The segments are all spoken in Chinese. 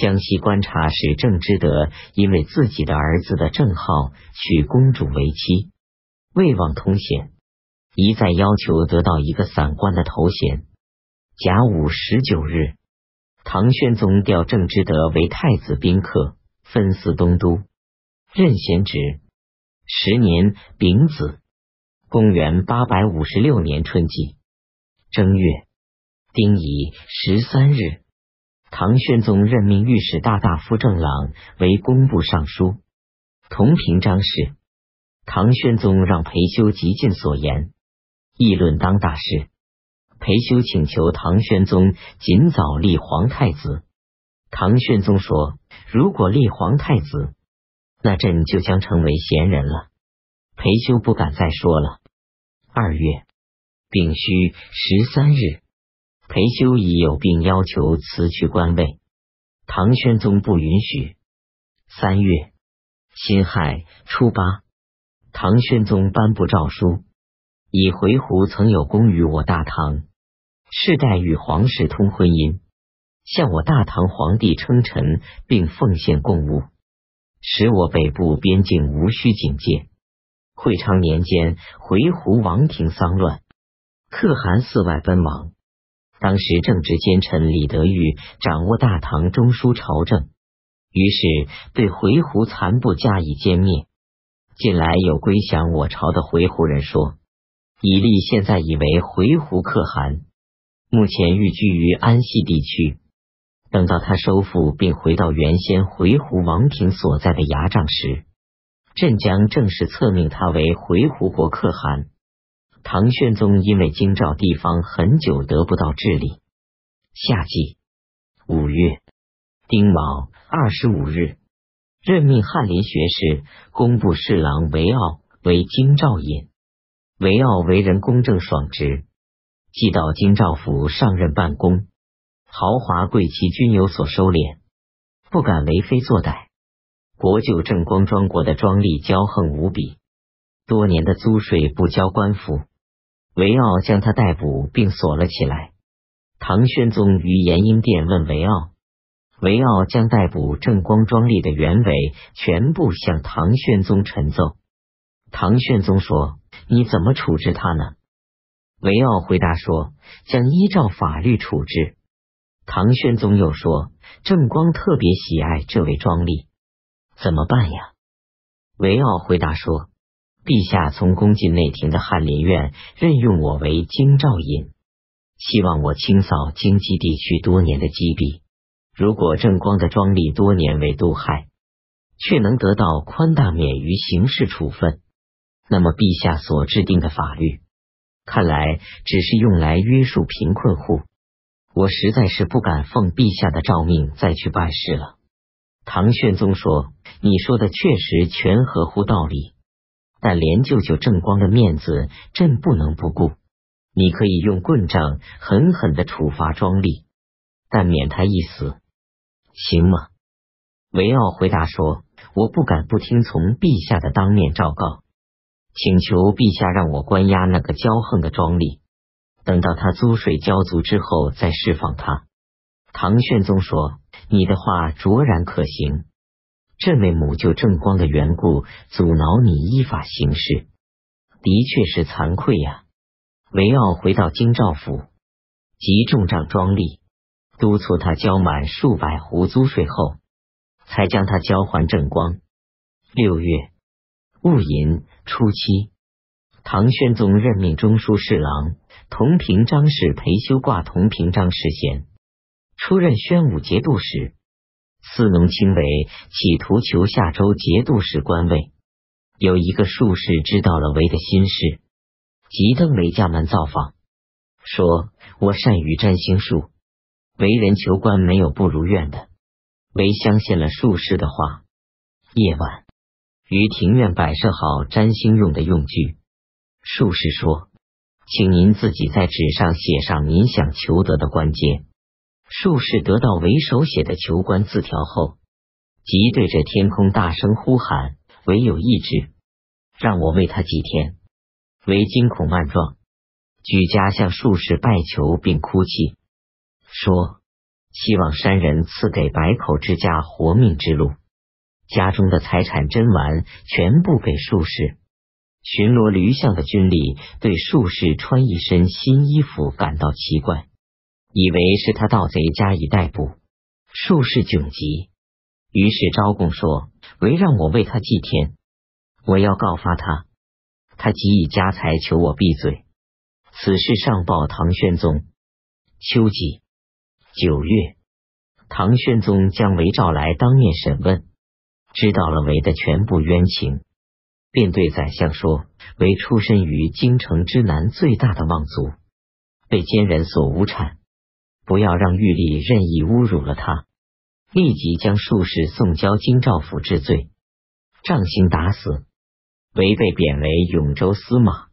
江西观察使郑之德因为自己的儿子的郑浩娶公主为妻，未忘通显，一再要求得到一个散官的头衔。甲午十九日，唐宣宗调郑之德为太子宾客，分司东都，任贤职。十年丙子，公元八百五十六年春季正月丁乙十三日。唐宣宗任命御史大大夫郑朗为工部尚书，同平章事。唐宣宗让裴修极尽所言，议论当大事。裴修请求唐宣宗尽早立皇太子。唐宣宗说：“如果立皇太子，那朕就将成为贤人了。”裴修不敢再说了。二月丙戌十三日。裴修已有病，要求辞去官位，唐宣宗不允许。三月。辛亥初八，唐宣宗颁布诏书，以回鹘曾有功于我大唐，世代与皇室通婚姻，向我大唐皇帝称臣，并奉献贡物，使我北部边境无需警戒。会昌年间，回鹘王庭丧乱，可汗四外奔亡。当时正值奸臣李德裕掌握大唐中枢朝政，于是对回鹘残部加以歼灭。近来有归降我朝的回鹘人说，以利现在以为回鹘可汗，目前寓居于安西地区。等到他收复并回到原先回鹘王庭所在的牙帐时，朕将正式册命他为回鹘国可汗。唐玄宗因为京兆地方很久得不到治理，夏季五月丁卯二十五日，任命翰林学士、工部侍郎韦傲为京兆尹。韦傲为人公正爽直，既到京兆府上任办公，豪华贵气均有所收敛，不敢为非作歹。国舅郑光庄国的庄吏骄横无比，多年的租税不交官府。韦傲将他逮捕并锁了起来。唐宣宗于延英殿问韦傲，韦傲将逮捕正光庄吏的原委全部向唐宣宗陈奏。唐宣宗说：“你怎么处置他呢？”韦傲回答说：“将依照法律处置。”唐宣宗又说：“正光特别喜爱这位庄吏，怎么办呀？”韦傲回答说。陛下从宫进内廷的翰林院任用我为京兆尹，希望我清扫京畿地区多年的积弊。如果正光的庄吏多年为杜害，却能得到宽大免于刑事处分，那么陛下所制定的法律，看来只是用来约束贫困户。我实在是不敢奉陛下的诏命再去办事了。唐玄宗说：“你说的确实全合乎道理。”但连舅舅正光的面子，朕不能不顾。你可以用棍杖狠狠的处罚庄丽，但免他一死，行吗？维奥回答说：“我不敢不听从陛下的当面诏告，请求陛下让我关押那个骄横的庄丽，等到他租税交足之后再释放他。”唐玄宗说：“你的话卓然可行。”朕为母舅正光的缘故，阻挠你依法行事，的确是惭愧呀。韦傲回到京兆府，即重杖庄吏，督促他交满数百斛租税后，才将他交还正光。六月戊寅初七，唐宣宗任命中书侍郎同平章事裴修挂同平章事衔，出任宣武节度使。司农卿为企图求下州节度使官位，有一个术士知道了韦的心事，即登韦家门造访，说：“我善于占星术，为人求官没有不如愿的。”韦相信了术士的话。夜晚，于庭院摆设好占星用的用具。术士说：“请您自己在纸上写上您想求得的官阶。”术士得到韦手写的求官字条后，即对着天空大声呼喊：“唯有意志，让我为他几天。”韦惊恐万状，举家向术士拜求并哭泣，说：“希望山人赐给百口之家活命之路。家中的财产珍玩全部给术士。巡逻驴巷的军吏对术士穿一身新衣服感到奇怪，以为是他盗贼加以逮捕。术士窘急，于是招供说：“唯让我为他祭天，我要告发他。”他给以家财求我闭嘴。此事上报唐玄宗。秋季九月，唐玄宗将韦召来当面审问。知道了韦的全部冤情，便对宰相说：“韦出身于京城之南最大的望族，被奸人所无产，不要让玉帝任意侮辱了他。”立即将术士送交京兆府治罪，杖刑打死。违被贬为永州司马、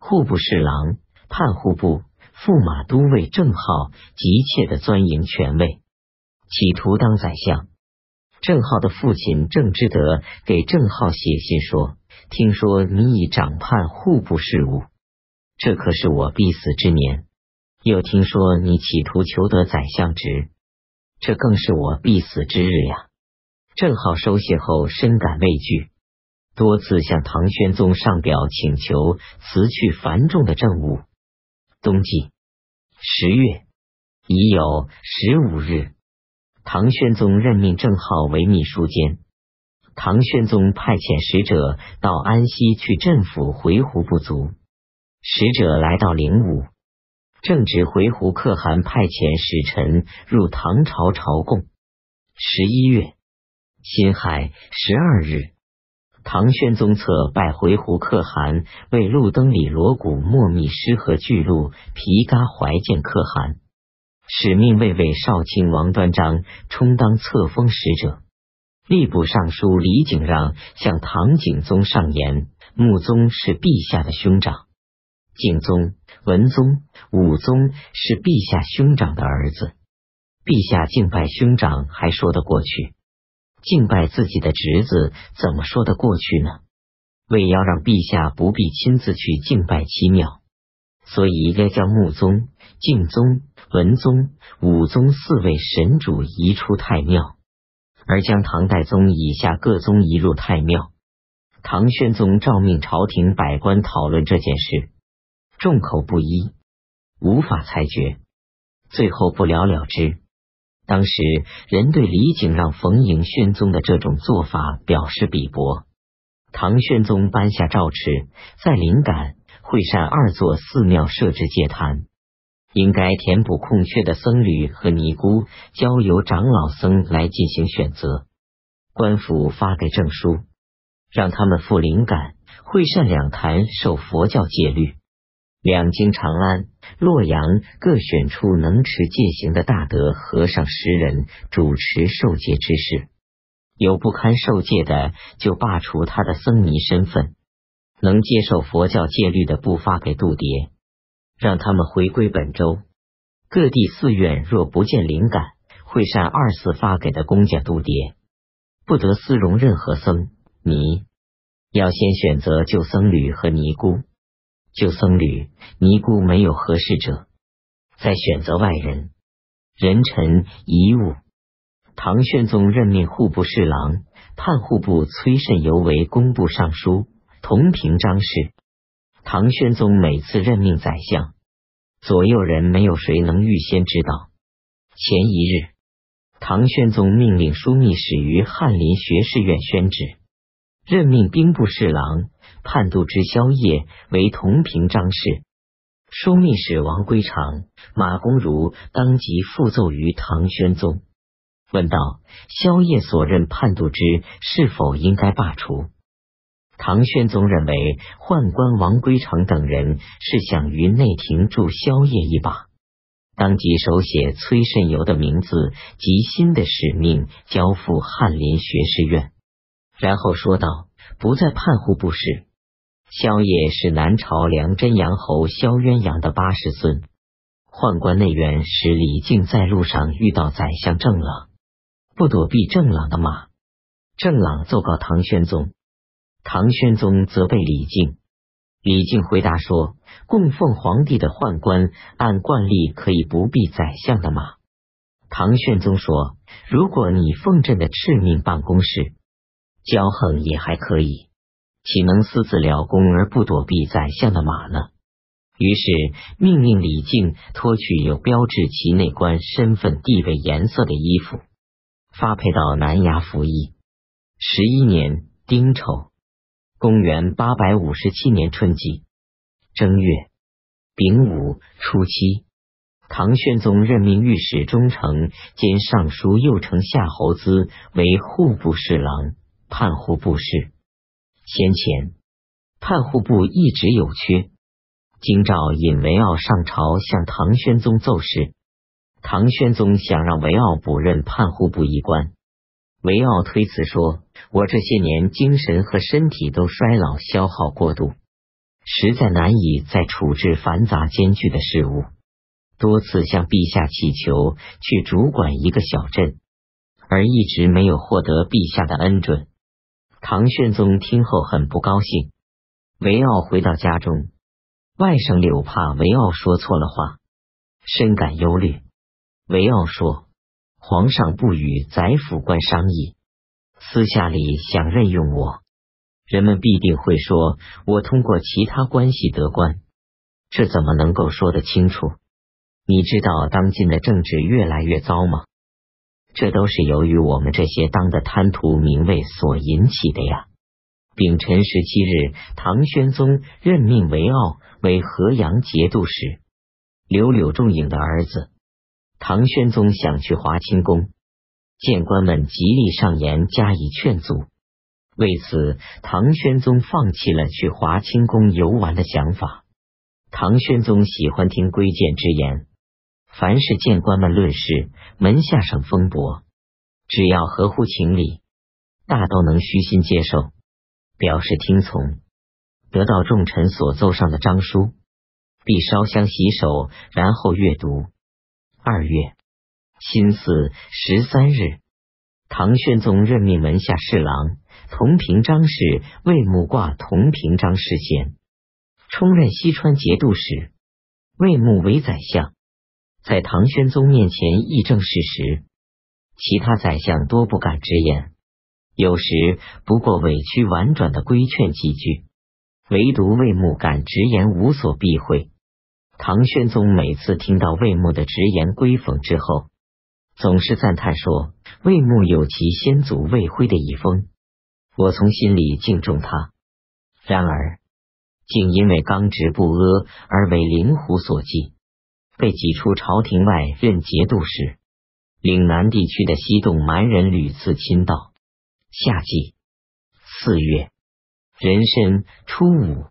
户部侍郎、判户部、驸马都尉，郑浩。急切的钻营权位，企图当宰相。郑浩的父亲郑之德。给郑浩写信说：“听说你已掌判户部事务，这可是我必死之年。又听说你企图求得宰相职，这更是我必死之日呀！”郑浩收信后深感畏惧，多次向唐玄宗上表请求辞去繁重的政务。冬季十月已有十五日。唐玄宗任命郑浩为秘书监。唐玄宗派遣使者到安西去镇抚回鹘不足。使者来到灵武，正值回鹘可汗派遣使臣入唐朝朝贡。十一月辛亥十二日，唐宣宗册拜回鹘可汗为路登里罗鼓莫密师和巨鹿皮嘎怀建可汗。使命卫尉少卿王端章充当册封使者，吏部尚书李景让向唐景宗上言：穆宗是陛下的兄长，敬宗、文宗、武宗是陛下兄长的儿子，陛下敬拜兄长还说得过去，敬拜自己的侄子怎么说得过去呢？为要让陛下不必亲自去敬拜七庙，所以应该将穆宗、敬宗。文宗、武宗四位神主移出太庙，而将唐代宗以下各宗移入太庙。唐宣宗诏命朝廷百官讨论这件事，众口不一，无法裁决，最后不了了之。当时人对李景让逢迎宣宗的这种做法表示鄙薄。唐宣宗颁下诏敕，在灵感会善二座寺庙设置戒坛。应该填补空缺的僧侣和尼姑，交由长老僧来进行选择。官府发给证书，让他们赴灵感会善两坛受佛教戒律。两京、长安、洛阳各选出能持戒行的大德和尚十人主持受戒之事。有不堪受戒的，就罢除他的僧尼身份；能接受佛教戒律的，不发给度牒。让他们回归本州，各地寺院若不见灵感，会善二次发给的公家度牒，不得私容任何僧尼。要先选择旧僧侣和尼姑，旧僧侣、尼姑没有合适者，再选择外人。人臣遗物。唐玄宗任命户部侍郎、判户部崔慎尤为工部尚书、同平章事。唐玄宗每次任命宰相，左右人没有谁能预先知道。前一日，唐玄宗命令枢密使于翰林学士院宣旨，任命兵部侍郎、判度之萧夜为同平章事。枢密使王归常、马公如当即复奏于唐玄宗，问道：萧夜所任判度之是否应该罢除？唐玄宗认为宦官王归常等人是想于内廷助萧夜一把，当即手写崔慎游的名字及新的使命交付翰林学士院，然后说道：“不再判户部事。萧野是南朝梁真阳侯萧鸳鸯的八世孙。宦官内院使李靖在路上遇到宰相郑朗，不躲避郑朗的马，郑朗奏告唐玄宗。”唐玄宗责备李靖，李靖回答说：“供奉皇帝的宦官按惯例可以不避宰相的马，唐玄宗说：“如果你奉朕的敕命办公事，骄横也还可以，岂能私自了功而不躲避宰相的马呢？”于是命令李靖脱去有标志其内官身份地位颜色的衣服，发配到南衙服役。十一年丁丑，公元八百五十七年春季正月丙午初七，唐玄宗任命御史中丞兼尚书右丞夏侯资为户部侍郎、判户部事。先前判户部一直有缺。京兆引韦傲上朝向唐玄宗奏事，唐玄宗想让韦傲补任判户部一官，韦傲推辞说：“我这些年精神和身体都衰老消耗过度，实在难以再处置繁杂艰巨的事务。多次向陛下祈求去主管一个小镇，而一直没有获得陛下的恩准。”唐玄宗听后很不高兴。韦傲回到家中。外甥柳怕韦傲说错了话，深感忧虑。韦傲说：“皇上不与宰府官商议，私下里想任用我，人们必定会说我通过其他关系得官，这怎么能够说得清楚？你知道当今的政治越来越糟吗？这都是由于我们这些当的贪图名位所引起的呀。”丙辰十七日，唐玄宗任命韦傲为河阳节度使，刘柳仲颖的儿子。唐玄宗想去华清宫，谏官们极力上言加以劝阻。为此，唐玄宗放弃了去华清宫游玩的想法。唐玄宗喜欢听规谏之言，凡是谏官们论事，门下省风伯，只要合乎情理，大都能虚心接受。表示听从，得到众臣所奏上的章书，必烧香洗手，然后阅读。二月辛巳十三日，唐玄宗任命门下侍郎同平章事魏木挂同平章事衔，充任西川节度使，魏木为宰相。在唐玄宗面前议政事时，其他宰相多不敢直言。有时不过委屈婉转的规劝几句，唯独魏牧敢直言，无所避讳。唐玄宗每次听到魏牧的直言规讽之后，总是赞叹说：“魏牧有其先祖魏辉的遗风，我从心里敬重他。”然而，竟因为刚直不阿而为灵狐所忌，被挤出朝廷外任节度使。岭南地区的西洞蛮人屡次侵盗。夏季四月壬申初五，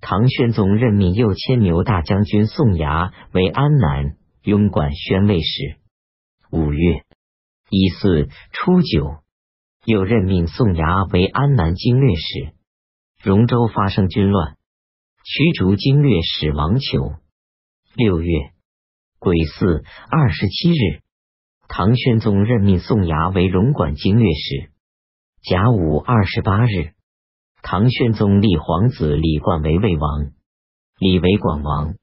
唐玄宗任命右牵牛大将军宋牙为安南拥管宣慰使。五月乙巳初九，又任命宋牙为安南经略使。荣州发生军乱，驱逐经略使王求。六月癸巳二十七日，唐玄宗任命宋牙为荣管经略使。甲午二十八日，唐玄宗立皇子李冠为魏王，李为广王。